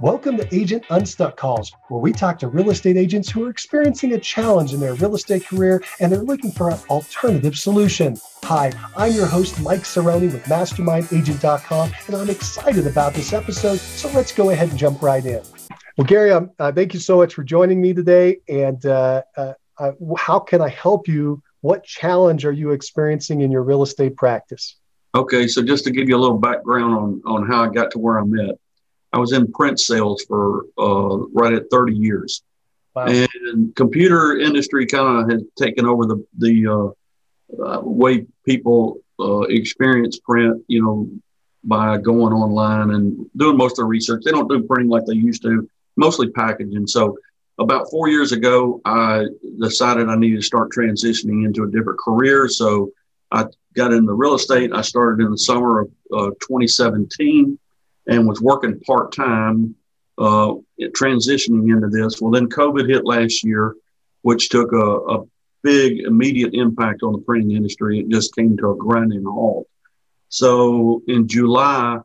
Welcome to Agent Unstuck Calls, where we talk to real estate agents who are experiencing a challenge in their real estate career and they're looking for an alternative solution. Hi, I'm your host, Mike Cerrone with MastermindAgent.com, and I'm excited about this episode. So let's go ahead and jump right in. Well, Gary, um, uh, thank you so much for joining me today. And uh, uh, uh how can I help you? What challenge are you experiencing in your real estate practice? Okay, so just to give you a little background on, on how I got to where I'm at. I was in print sales for uh, right at 30 years. Wow. And computer industry kind of has taken over the, the uh, uh, way people uh, experience print, you know, by going online and doing most of the research. They don't do printing like they used to, mostly packaging. So about four years ago, I decided I needed to start transitioning into a different career. So I got into real estate. I started in the summer of uh, 2017 and was working part time, uh, transitioning into this. Well, then COVID hit last year, which took a, a big immediate impact on the printing industry. It just came to a grinding halt. So in July,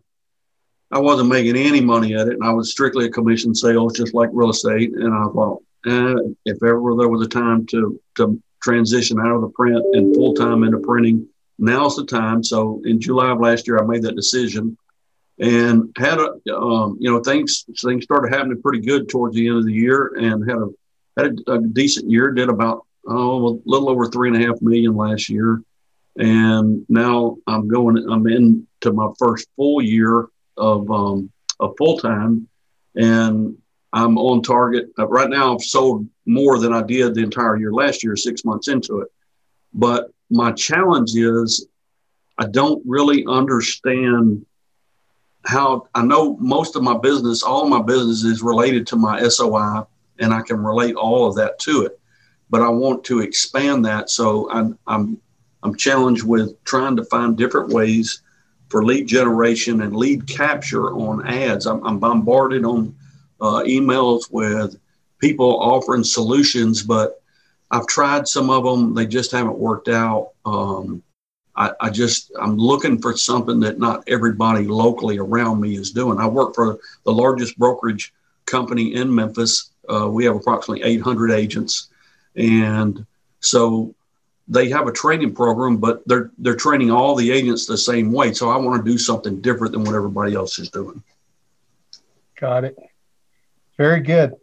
I wasn't making any money at it, and I was strictly a commission sales, just like real estate. And I thought, eh, if ever there was a time to to transition out of the print and full time into printing, now's the time. So in July of last year, I made that decision and had a um, you know things things started happening pretty good towards the end of the year and had a had a, a decent year did about oh a little over three and a half million last year. And now i'm going i'm into my first full year of um, a full time and i'm on target. Uh, right now i've sold more than i did the entire year last year six months into it. But my challenge is i don't really understand how I know most of my business, all my business is related to my SOI, and I can relate all of that to it. But I want to expand that, so I'm I'm I'm challenged with trying to find different ways for lead generation and lead capture on ads. I'm, I'm bombarded on uh, emails with people offering solutions, but I've tried some of them; they just haven't worked out. Um, I, I, just I'm looking for something that not everybody locally around me is doing. I work for the largest brokerage company in Memphis. Uh, we have approximately 800 agents, and so they have a training program, but they're they're training all the agents the same way. So I want to do something different than what everybody else is doing. Got it. Very good.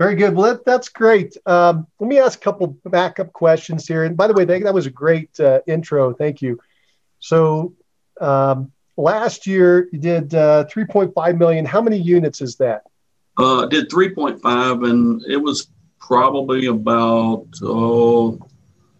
Very good. Well, that, that's great. Um, let me ask a couple backup questions here. And by the way, that, that was a great uh, intro. Thank you. So um, last year you did uh, 3.5 million. How many units is that? Uh, did 3.5, and it was probably about oh,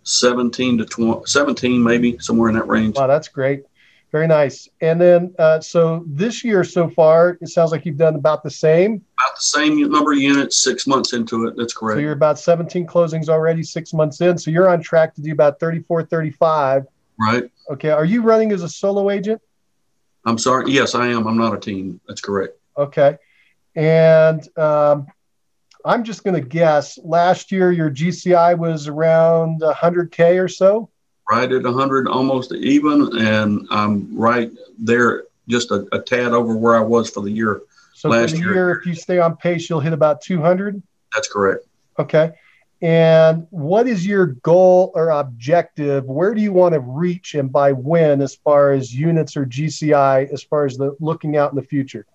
17 to 20, 17, maybe somewhere in that range. Wow, that's great. Very nice. And then, uh, so this year so far, it sounds like you've done about the same. About the same number of units, six months into it. That's correct. So you're about 17 closings already, six months in. So you're on track to do about 34, 35. Right. Okay. Are you running as a solo agent? I'm sorry. Yes, I am. I'm not a team. That's correct. Okay. And um, I'm just going to guess last year your GCI was around 100K or so right at 100, almost even, and I'm right there, just a, a tad over where I was for the year. So last the year, year, if you stay on pace, you'll hit about 200. That's correct. Okay. And what is your goal or objective? Where do you want to reach and by when, as far as units or GCI, as far as the looking out in the future?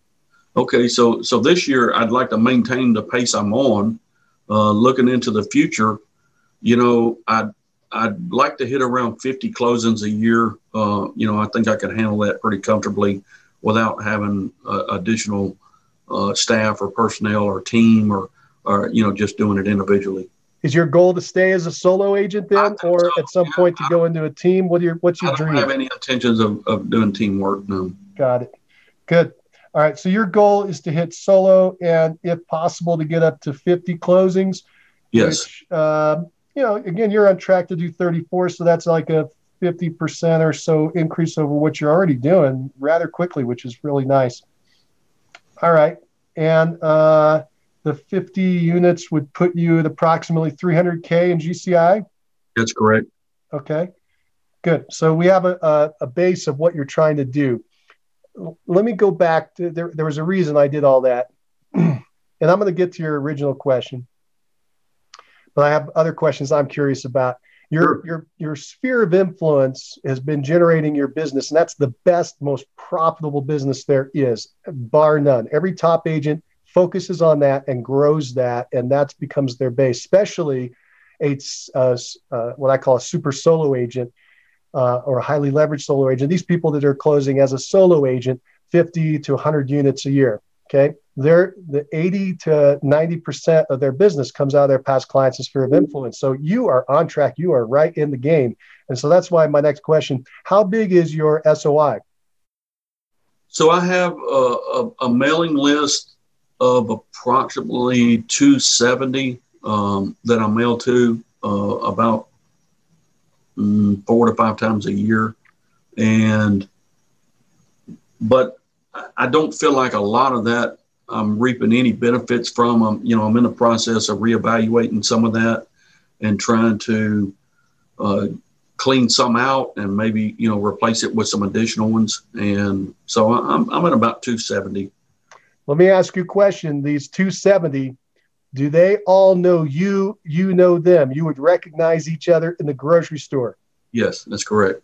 Okay, so so this year I'd like to maintain the pace I'm on. Uh, looking into the future, you know, I I'd like to hit around 50 closings a year. Uh, you know, I think I could handle that pretty comfortably without having uh, additional uh, staff or personnel or team or, or, you know, just doing it individually. Is your goal to stay as a solo agent then, or so. at some yeah, point to I, go into a team? What your what's your I don't have any intentions of, of doing teamwork. No. Got it. Good. All right. So your goal is to hit solo and, if possible, to get up to 50 closings. Yes. Which, uh, you know, again, you're on track to do 34, so that's like a 50% or so increase over what you're already doing rather quickly, which is really nice. All right. And uh, the 50 units would put you at approximately 300K in GCI? That's correct. Okay. Good. So we have a, a, a base of what you're trying to do. Let me go back to there, there was a reason I did all that. and I'm going to get to your original question, but I have other questions I'm curious about. Your sure. your your sphere of influence has been generating your business, and that's the best, most profitable business there is, bar none. Every top agent focuses on that and grows that, and that becomes their base. Especially a uh, uh, what I call a super solo agent uh, or a highly leveraged solo agent. These people that are closing as a solo agent 50 to 100 units a year. Okay, they're the 80 to 90 percent of their business comes out of their past clients sphere of influence. So you are on track. You are right in the game. And so that's why my next question: How big is your SOI? So I have a, a, a mailing list of approximately 270 um, that I mail to uh, about mm, four to five times a year, and but I don't feel like a lot of that I'm reaping any benefits from. I'm, you know, I'm in the process of reevaluating some of that and trying to uh, clean some out and maybe you know replace it with some additional ones. And so I'm I'm at about 270. Let me ask you a question. These 270, do they all know you? You know them. You would recognize each other in the grocery store. Yes, that's correct.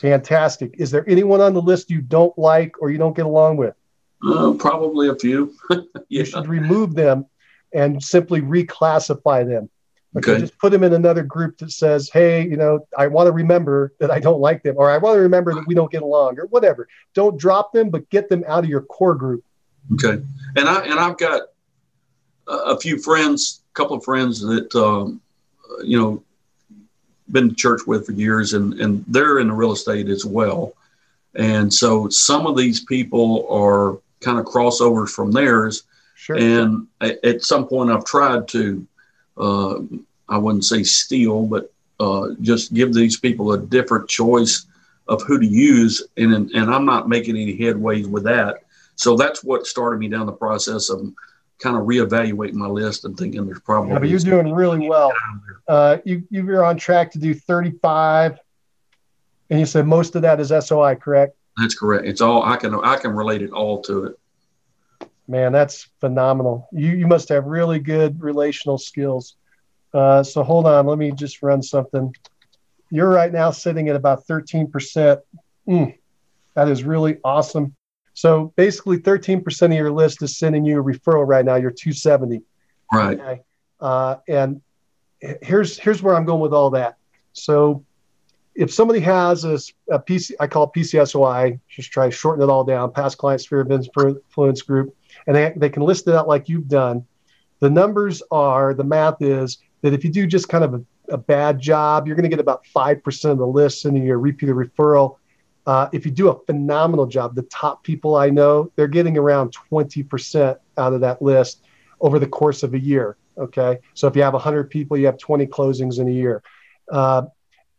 Fantastic. Is there anyone on the list you don't like or you don't get along with? Uh, probably a few. yeah. You should remove them and simply reclassify them. Okay. Just put them in another group that says, hey, you know, I want to remember that I don't like them, or I want to remember that we don't get along, or whatever. Don't drop them, but get them out of your core group. Okay. And I and I've got a few friends, a couple of friends that um, you know been to church with for years, and, and they're in the real estate as well. And so some of these people are kind of crossovers from theirs. Sure. And at some point, I've tried to, uh, I wouldn't say steal, but uh, just give these people a different choice of who to use. And, and I'm not making any headways with that. So that's what started me down the process of kind of reevaluating my list and thinking there's probably. Yeah, but you're doing really well. Uh, you you're on track to do 35, and you said most of that is SOI, correct? That's correct. It's all I can I can relate it all to it. Man, that's phenomenal. You you must have really good relational skills. Uh, so hold on, let me just run something. You're right now sitting at about 13%. Mm, that is really awesome. So basically, 13% of your list is sending you a referral right now. You're 270. Right. Okay? Uh, and here's here's where I'm going with all that. So if somebody has a, a PC, I call it PCSOI, just try to shorten it all down, past client sphere of influence group, and they, they can list it out like you've done. The numbers are, the math is that if you do just kind of a, a bad job, you're going to get about 5% of the list sending you a repeated referral. Uh, if you do a phenomenal job, the top people I know, they're getting around 20% out of that list over the course of a year. Okay. So if you have 100 people, you have 20 closings in a year. Uh,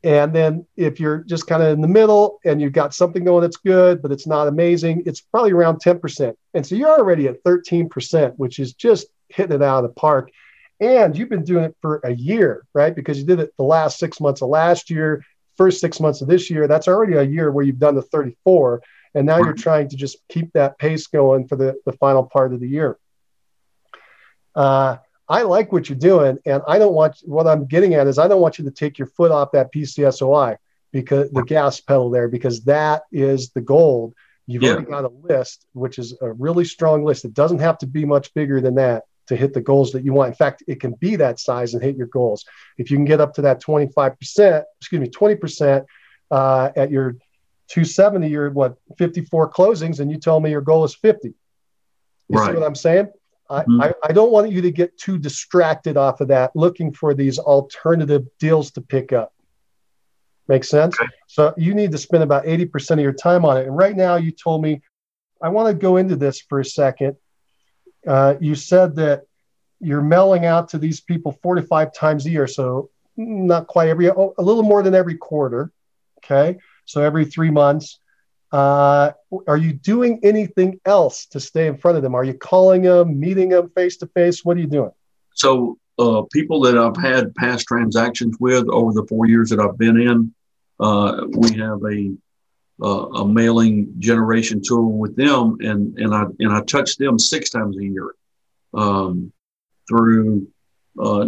and then if you're just kind of in the middle and you've got something going that's good, but it's not amazing, it's probably around 10%. And so you're already at 13%, which is just hitting it out of the park. And you've been doing it for a year, right? Because you did it the last six months of last year first six months of this year, that's already a year where you've done the 34. And now you're trying to just keep that pace going for the, the final part of the year. Uh, I like what you're doing. And I don't want what I'm getting at is I don't want you to take your foot off that PCSOI because the gas pedal there, because that is the gold. You've yeah. already got a list, which is a really strong list. It doesn't have to be much bigger than that to hit the goals that you want. In fact, it can be that size and hit your goals. If you can get up to that 25%, excuse me, 20% uh, at your 270, you're what, 54 closings, and you tell me your goal is 50. You right. see what I'm saying? Mm-hmm. I, I don't want you to get too distracted off of that, looking for these alternative deals to pick up. Makes sense? Okay. So you need to spend about 80% of your time on it. And right now, you told me, I want to go into this for a second uh, you said that you're mailing out to these people 45 times a year. So not quite every, oh, a little more than every quarter. Okay. So every three months. Uh, are you doing anything else to stay in front of them? Are you calling them, meeting them face to face? What are you doing? So, uh, people that I've had past transactions with over the four years that I've been in, uh, we have a uh, a mailing generation tool with them, and and I and I touch them six times a year. um, through uh,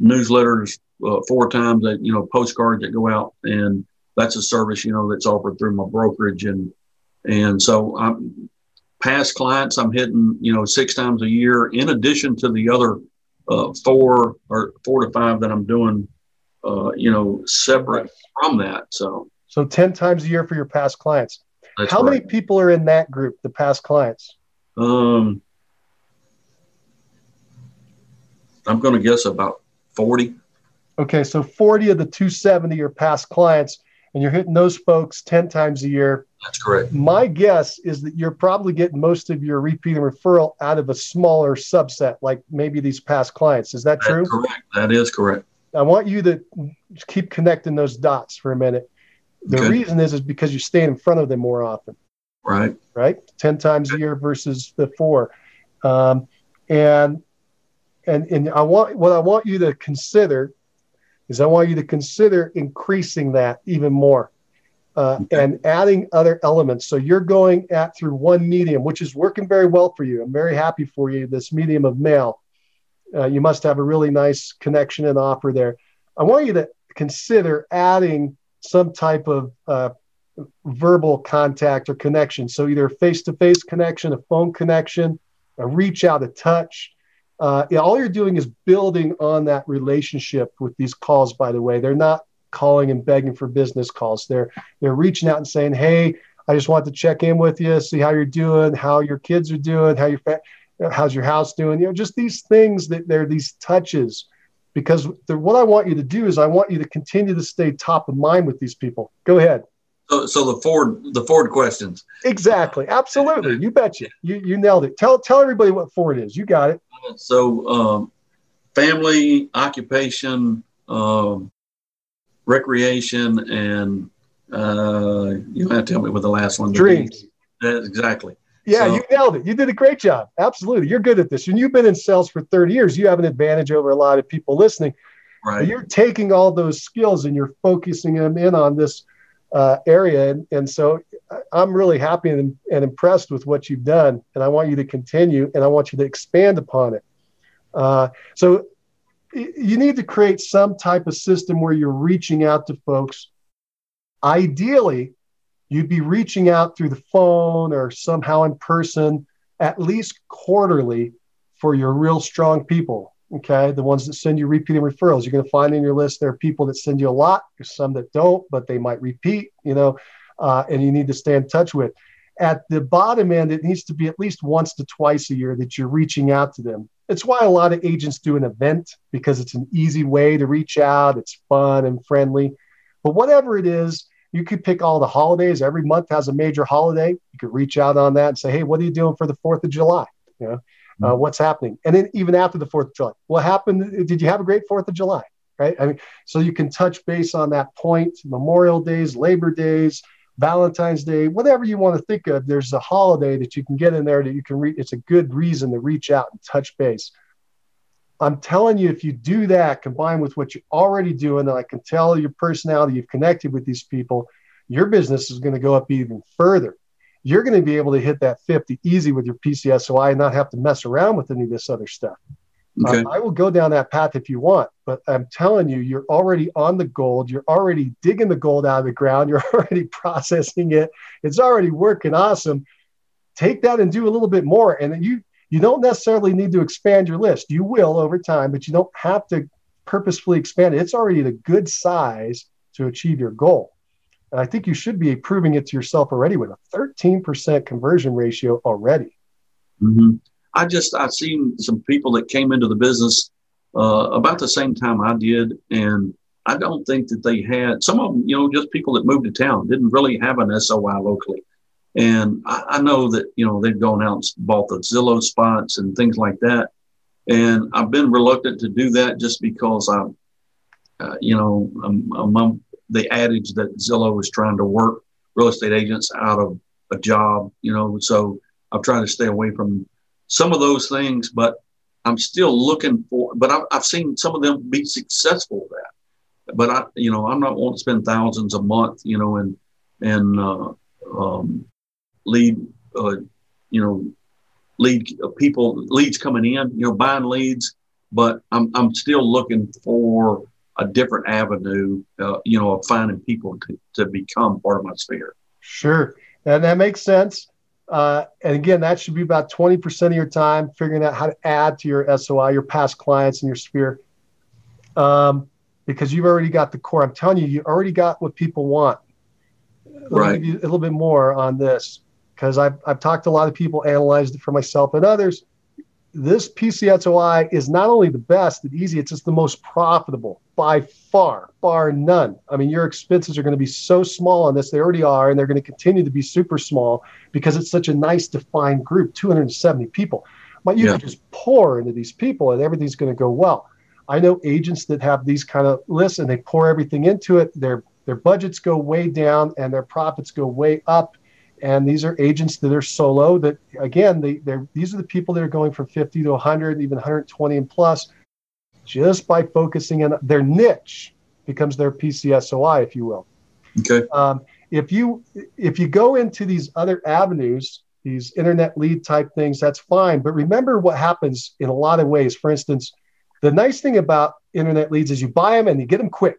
newsletters uh, four times that you know postcards that go out and that's a service you know that's offered through my brokerage. And and so I'm past clients I'm hitting you know six times a year in addition to the other uh, four or four to five that I'm doing uh, you know separate from that. So so 10 times a year for your past clients. That's how right. many people are in that group the past clients? Um I'm going to guess about 40 Okay, so 40 of the 270 are past clients, and you're hitting those folks 10 times a year. That's correct. My guess is that you're probably getting most of your repeat and referral out of a smaller subset, like maybe these past clients. Is that That's true? correct. That is correct. I want you to keep connecting those dots for a minute. The Okay. reason is is because you stay in front of them more often, Right. right? 10 times a year versus the four. Um, and and and I want what I want you to consider is I want you to consider increasing that even more uh, Okay. and adding other elements. So you're going at through one medium, which is working very well for you. I'm very happy for you. This medium of mail, uh, you must have a really nice connection and offer there. I want you to consider adding some type of uh, verbal contact or connection. So either a face-to-face connection, a phone connection, a reach out, a touch. Uh, yeah, all you're doing is building on that relationship with these calls. By the way, they're not calling and begging for business calls. They're they're reaching out and saying, "Hey, I just want to check in with you, see how you're doing, how your kids are doing, how your fa- how's your house doing." You know, just these things that they're these touches. Because the, what I want you to do is I want you to continue to stay top of mind with these people. Go ahead. So, so the Ford, the Ford questions. Exactly. Absolutely. You betcha. You you nailed it. Tell tell everybody what Ford is. You got it. So, um, family, occupation, um, recreation, and uh, you have to tell me what the last one. Dreams. That's exactly. Yeah, So- you nailed it. You did a great job. Absolutely. You're good at this. And you've been in sales for 30 years. You have an advantage over a lot of people listening. Right. you're taking all those skills and you're focusing them in on this uh, area. And, and so I'm really happy and, and impressed with what you've done. And I want you to continue and I want you to expand upon it. Uh, so you need to create some type of system where you're reaching out to folks. Ideally, you'd be reaching out through the phone or somehow in person at least quarterly for your real strong people. Okay. The ones that send you repeating referrals. You're going to find in your list there are people that send you a lot, there's some that don't, but they might repeat, you know, uh, and you need to stay in touch with. At the bottom end, it needs to be at least once to twice a year that you're reaching out to them. It's why a lot of agents do an event because it's an easy way to reach out. It's fun and friendly. But whatever it is, you could pick all the holidays. Every month has a major holiday. You could reach out on that and say, "Hey, what are you doing for the Fourth of July? You know, uh, what's happening?" And then even after the Fourth of July, what happened? Did you have a great Fourth of July? Right? I mean, so you can touch base on that point. Memorial Days, Labor Days, Valentine's Day, whatever you want to think of. There's a holiday that you can get in there that you can reach. It's a good reason to reach out and touch base. I'm telling you, if you do that combined with what you're already doing, and I can tell your personality, you've connected with these people, your business is going to go up even further. You're going to be able to hit that 50 easy with your PCSOI and not have to mess around with any of this other stuff. Okay. Uh, I will go down that path if you want, but I'm telling you, you're already on the gold. You're already digging the gold out of the ground. You're already processing it. It's already working awesome. Take that and do a little bit more. And then you you don't necessarily need to expand your list. You will over time, but you don't have to purposefully expand it. It's already at a good size to achieve your goal. And I think you should be proving it to yourself already with a 13% conversion ratio already. hmm I just I've seen some people that came into the business uh, about the same time I did, and I don't think that they had some of them. You know, just people that moved to town didn't really have an SOI locally, and I, I know that you know they've gone out and bought the Zillow spots and things like that, and I've been reluctant to do that just because I, uh, you know, I'm, I'm the adage that Zillow is trying to work real estate agents out of a job. You know, so I've tried to stay away from some of those things, but I'm still looking for. But I've, I've seen some of them be successful at that. But I, you know, I'm not wanting to spend thousands a month, you know, and and uh, um, lead, uh, you know, lead people leads coming in, you know, buying leads, but I'm I'm still looking for a different avenue, uh, you know, of finding people to, to become part of my sphere. Sure, and that makes sense. Uh, and again, that should be about 20% of your time figuring out how to add to your SOI, your past clients, and your sphere. Um, because you've already got the core. I'm telling you, you already got what people want. Right. a little bit more on this because I've, I've talked to a lot of people, analyzed it for myself and others. This PCSOI is not only the best and easy, it's just the most profitable by far, bar none. I mean, your expenses are going to be so small on this. They already are, and they're going to continue to be super small because it's such a nice defined group 270 people. But you yeah. can just pour into these people and everything's going to go well. I know agents that have these kind of lists and they pour everything into it. Their their budgets go way down and their profits go way up. And these are agents that are solo. That again, they, they're these are the people that are going from 50 to 100, even 120 and plus, just by focusing on their niche becomes their PCSOI, if you will. Okay. Um, if you if you go into these other avenues, these internet lead type things, that's fine. But remember what happens in a lot of ways. For instance, the nice thing about internet leads is you buy them and you get them quick.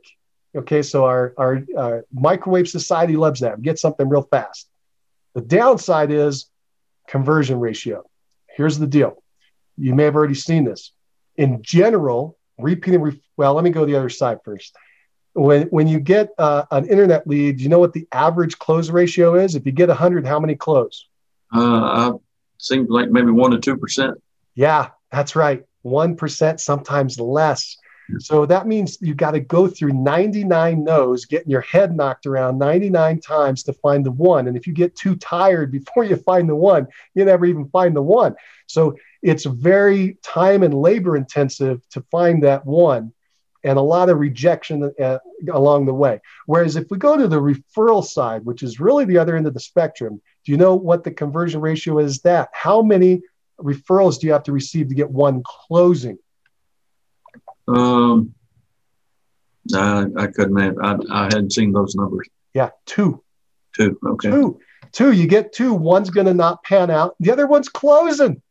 Okay, so our, our, our microwave society loves that. Get something real fast. The downside is conversion ratio. Here's the deal. You may have already seen this. In general, repeating, re- well, let me go the other side first. When, when you get uh, an internet lead, you know what the average close ratio is? If you get 100, how many close? Uh, seems like maybe 1% to 2%. Yeah, that's right. 1%, sometimes less. So that means you got to go through 99 no's, getting your head knocked around 99 times to find the one. And if you get too tired before you find the one, you never even find the one. So it's very time and labor intensive to find that one and a lot of rejection uh, along the way. Whereas if we go to the referral side, which is really the other end of the spectrum, do you know what the conversion ratio is that? How many referrals do you have to receive to get one closing? Um, I, I couldn't. Have, I, I hadn't seen those numbers. Yeah, two. Two. Okay. Two. Two. You get two. One's going to not pan out. The other one's closing.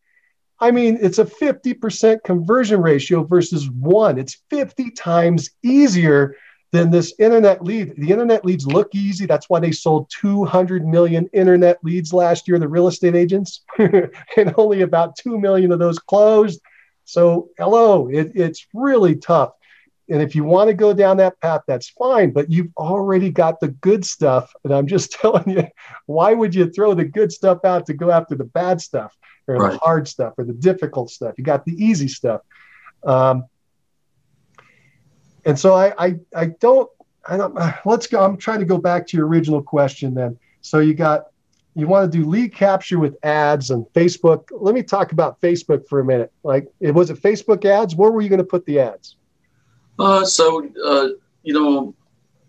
I mean, it's a 50% conversion ratio versus one. It's 50 times easier than this internet lead. The internet leads look easy. That's why they sold 200 million internet leads last year, the real estate agents, and only about 2 million of those closed. So, hello, it, it's really tough. And if you want to go down that path, that's fine, but you've already got the good stuff. And I'm just telling you, why would you throw the good stuff out to go after the bad stuff or right. the hard stuff or the difficult stuff? You got the easy stuff. Um, and so I, I, I don't, I don't, let's go. I'm trying to go back to your original question then. So you got you want to do lead capture with ads on Facebook. Let me talk about Facebook for a minute. Like, it was it Facebook ads? Where were you going to put the ads? Uh, so, uh, you know,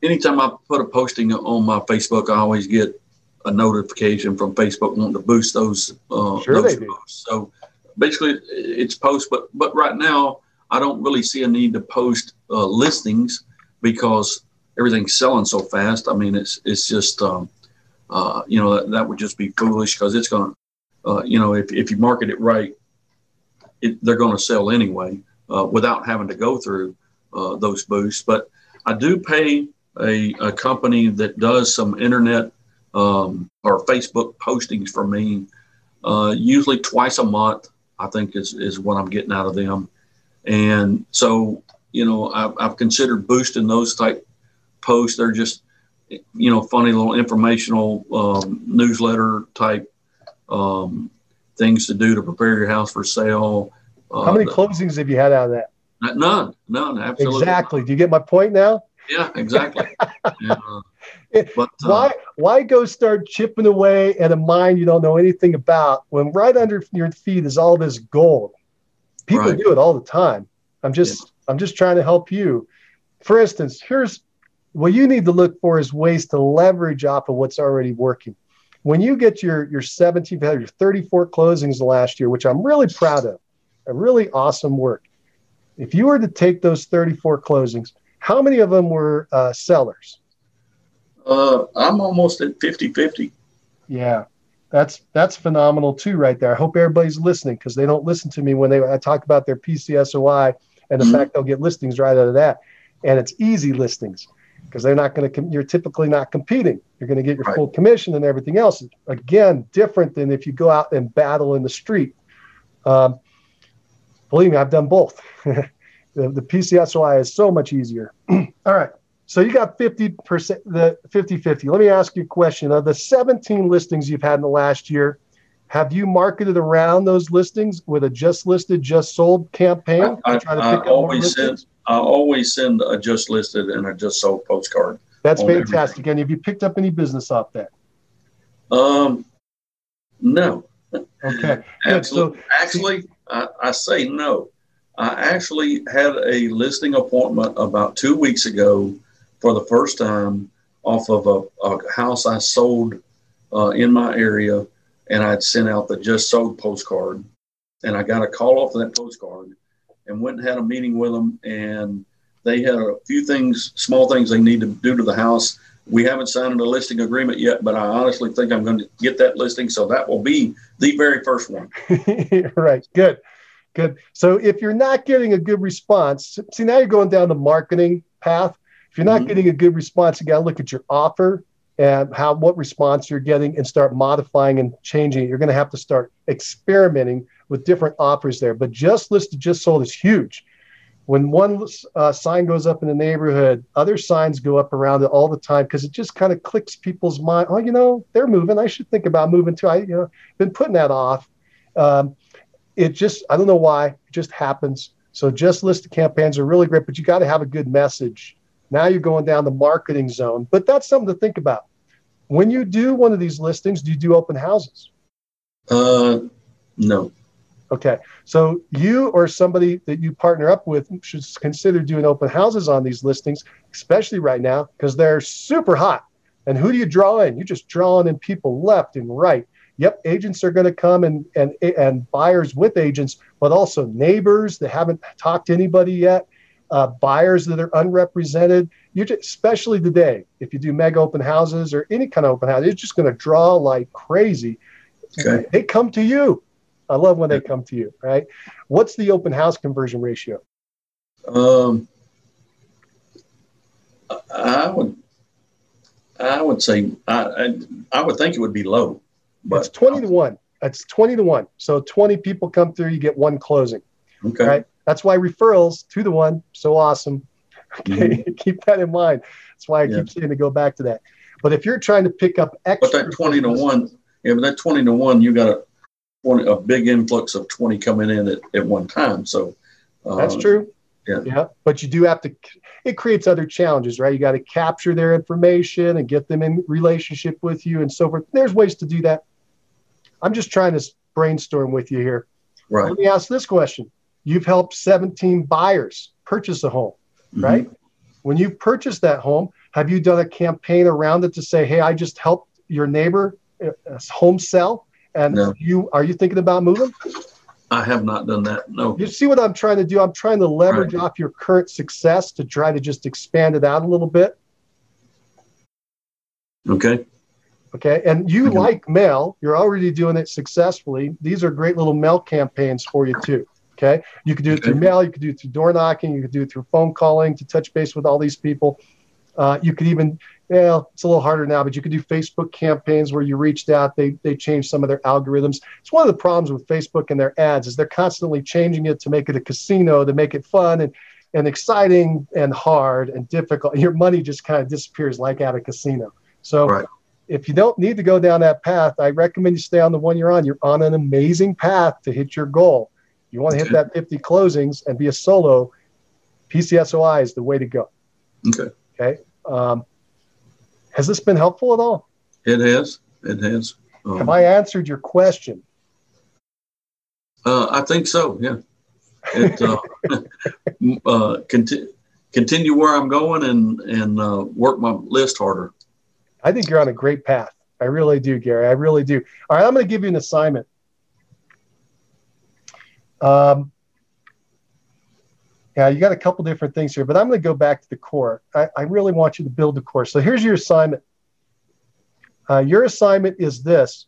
anytime I put a posting on my Facebook, I always get a notification from Facebook wanting to boost those. Uh, sure those they do. Posts. So basically, it's post, but but right now, I don't really see a need to post uh, listings because everything's selling so fast. I mean, it's it's just um, uh, you know, that, that, would just be foolish because it's going to, uh, you know, if, if you market it right, it, they're going to sell anyway uh, without having to go through uh, those boosts. But I do pay a, a company that does some internet um, or Facebook postings for me, uh, usually twice a month, I think is, is what I'm getting out of them. And so, you know, I've, I've considered boosting those type posts. They're just, you know, funny little informational um, newsletter type um, things to do to prepare your house for sale. Uh, How many closings have you had out of that? None, none, absolutely. Exactly. Do you get my point now? Yeah, exactly. yeah. But, uh, why why go start chipping away at a mine you don't know anything about when right under your feet is all this gold? People right. do it all the time. I'm just yeah. I'm just trying to help you. For instance, here's what you need to look for is ways to leverage off of what's already working. When you get your your 17, your 34 closings last year, which I'm really proud of, a really awesome work. If you were to take those 34 closings, how many of them were uh, sellers? Uh, I'm almost at 50 50. Yeah. That's that's phenomenal too, right there. I hope everybody's listening because they don't listen to me when they I talk about their PCSOI and the mm-hmm. fact they'll get listings right out of that, and it's easy listings because they're not going to. You're typically not competing. You're going to get your right. full commission and everything else. Again, different than if you go out and battle in the street. Um, believe me, I've done both. the, the PCSOI is so much easier. All right. So you got 50%, the 50 50. Let me ask you a question. Of the 17 listings you've had in the last year, have you marketed around those listings with a just listed, just sold campaign? I, I, I always send, I always send a just listed and a just sold postcard. That's fantastic. Everything. And have you picked up any business off that? Um, no. Okay. Absolutely. So, actually, I, I say no. I actually had a listing appointment about two weeks ago for the first time off of a, a house I sold uh, in my area, and I'd sent out the just sold postcard, and I got a call off of that postcard, and went and had a meeting with them, and they had a few things, small things they need to do to the house. We haven't signed a listing agreement yet, but I honestly think I'm going to get that listing, so that will be the very first one. right. Good. Good. So if you're not getting a good response, see now you're going down the marketing path. If you're not mm-hmm. getting a good response, you got to look at your offer and how what response you're getting and start modifying and changing it. You're going to have to start experimenting with different offers there. But just listed, just sold is huge. When one uh, sign goes up in the neighborhood, other signs go up around it all the time because it just kind of clicks people's mind. Oh, you know, they're moving. I should think about moving too. I, you know, been putting that off. Um, it just, I don't know why, it just happens. So just listed campaigns are really great, but you got to have a good message now you're going down the marketing zone, but that's something to think about. When you do one of these listings, do you do open houses? Uh, no. Okay. So you or somebody that you partner up with should consider doing open houses on these listings, especially right now, because they're super hot. And who do you draw in? You're just drawing in people left and right. Yep, agents are going to come and, and and buyers with agents, but also neighbors that haven't talked to anybody yet uh, buyers that are unrepresented. You just, especially today, if you do mega open houses or any kind of open house, it's just going to draw like crazy. Okay. They come to you. I love when they come to you, right? What's the open house conversion ratio? Um, I would, I would say, I, I, I would think it would be low. But it's twenty to one. It's twenty to one. So twenty people come through, you get one closing. Okay. Right. That's why referrals two to one, so awesome. Okay, mm-hmm. keep that in mind. That's why I yeah. keep saying to go back to that. But if you're trying to pick up extra, but that twenty to one, yeah, but that twenty to one, you got a a big influx of twenty coming in at, at one time. So uh, that's true. Yeah. Yeah. But you do have to. It creates other challenges, right? You got to capture their information and get them in relationship with you and so forth. There's ways to do that. I'm just trying to brainstorm with you here. Right. Let me ask this question you've helped 17 buyers purchase a home, mm-hmm. right? When you purchase that home, have you done a campaign around it to say, "Hey, I just helped your neighbor uh, home sell," and no. you are you thinking about moving? I have not done that. No. You see what I'm trying to do? I'm trying to leverage right. off your current success to try to just expand it out a little bit. Okay. Okay. And you okay. like mail, you're already doing it successfully. These are great little mail campaigns for you too. Okay. You could do it through mail, you could do it through door knocking, you could do it through phone calling to touch base with all these people. Uh, you could even, well, it's a little harder now, but you could do Facebook campaigns where you reached out. They they changed some of their algorithms. It's one of the problems with Facebook and their ads is they're constantly changing it to make it a casino, to make it fun and and exciting and hard and difficult. Your money just kind of disappears like at a casino. So right. if you don't need to go down that path, I recommend you stay on the one you're on. You're on an amazing path to hit your goal. You want to hit that 50 closings and be a solo, PCSOI is the way to go. Okay. Okay. Um, has this been helpful at all? It has. It has. Um, Have I answered your question? Uh, I think so. Yeah. It, uh, uh, conti- continue where I'm going and and uh, work my list harder. I think you're on a great path. I really do, Gary. I really do. All right, I'm going to give you an assignment. Um, yeah, you got a couple different things here, but I'm going to go back to the core. I, I really want you to build the core. So here's your assignment. Uh, your assignment is this.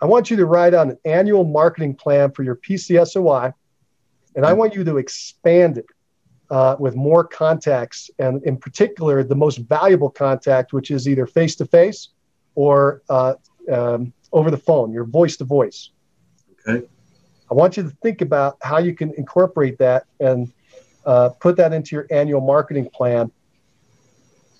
I want you to write on an annual marketing plan for your PCSOI, and I want you to expand it uh, with more contacts, and in particular, the most valuable contact, which is either face to face or uh, um, over the phone, your voice to voice. Okay. I want you to think about how you can incorporate that and uh, put that into your annual marketing plan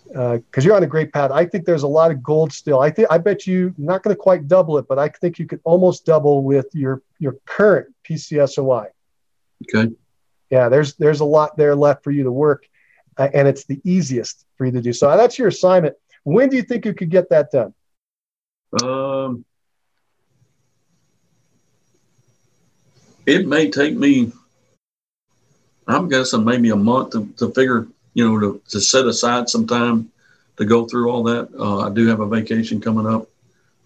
because uh, you're on a great path. I think there's a lot of gold still. I think I bet you not going to quite double it, but I think you could almost double with your your current PCSOI. Okay. Yeah, there's there's a lot there left for you to work, uh, and it's the easiest for you to do. So that's your assignment. When do you think you could get that done? Um, it may take me, I'm guessing maybe a month to, to figure, you know, to, to set aside some time to go through all that. Uh, I do have a vacation coming up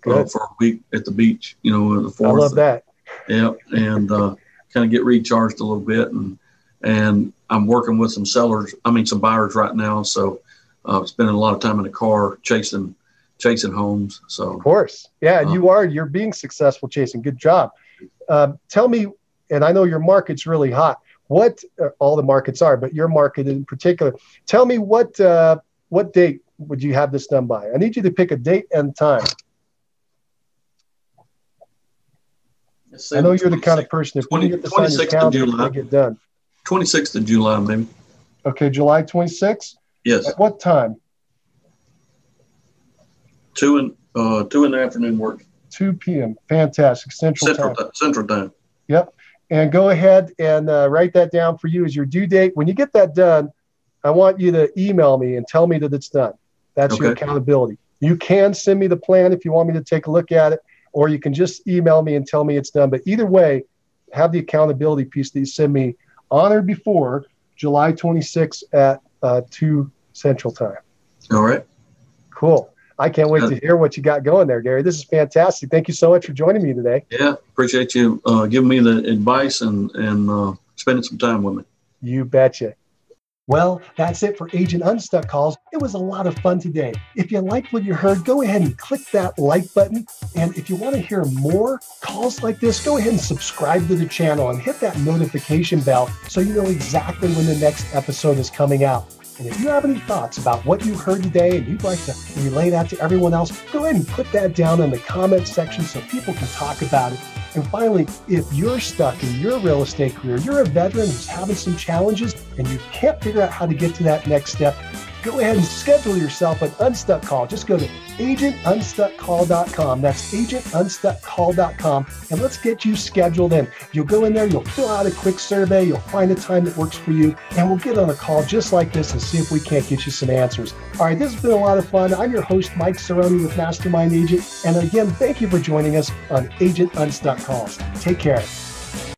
uh, for a week at the beach, you know, in the fourth. I love that. Yeah. And uh, kind of get recharged a little bit. And, and I'm working with some sellers, I mean, some buyers right now. So uh, spending a lot of time in the car chasing, chasing homes. So, of course. Yeah. And you uh, are, you're being successful chasing. Good job. Um, tell me and I know your market's really hot. What uh, all the markets are, but your market in particular. Tell me what uh, what date would you have this done by? I need you to pick a date and time. I know you're the kind of person if 20, you get this on your calendar, July. get done. 26th of July, maybe. Okay, July 26th. Yes. At what time? Two in uh, two in the afternoon work. 2 p.m. Fantastic. Central, Central time. Central time. Yep and go ahead and uh, write that down for you as your due date. When you get that done, I want you to email me and tell me that it's done. That's okay. your accountability. You can send me the plan if you want me to take a look at it, or you can just email me and tell me it's done. But either way, have the accountability piece that you send me on or before July 26th at uh, 2 Central Time. All right. Cool. I can't wait to hear what you got going there, Gary. This is fantastic. Thank you so much for joining me today. Yeah, appreciate you uh, giving me the advice and and uh, spending some time with me. You betcha. Well, that's it for Agent Unstuck calls. It was a lot of fun today. If you liked what you heard, go ahead and click that like button. And if you want to hear more calls like this, go ahead and subscribe to the channel and hit that notification bell so you know exactly when the next episode is coming out. And if you have any thoughts about what you heard today and you'd like to relay that to everyone else, go ahead and put that down in the comments section so people can talk about it. And finally, if you're stuck in your real estate career, you're a veteran who's having some challenges and you can't figure out how to get to that next step, go ahead and schedule yourself an Unstuck call. Just go to agentunstuckcall.com. That's agentunstuckcall.com. And let's get you scheduled in. You'll go in there, you'll fill out a quick survey, you'll find a time that works for you, and we'll get on a call just like this and see if we can't get you some answers. All right, this has been a lot of fun. I'm your host, Mike Cerrone with Mastermind Agent. And again, thank you for joining us on Agent Unstuck Calls. Take care.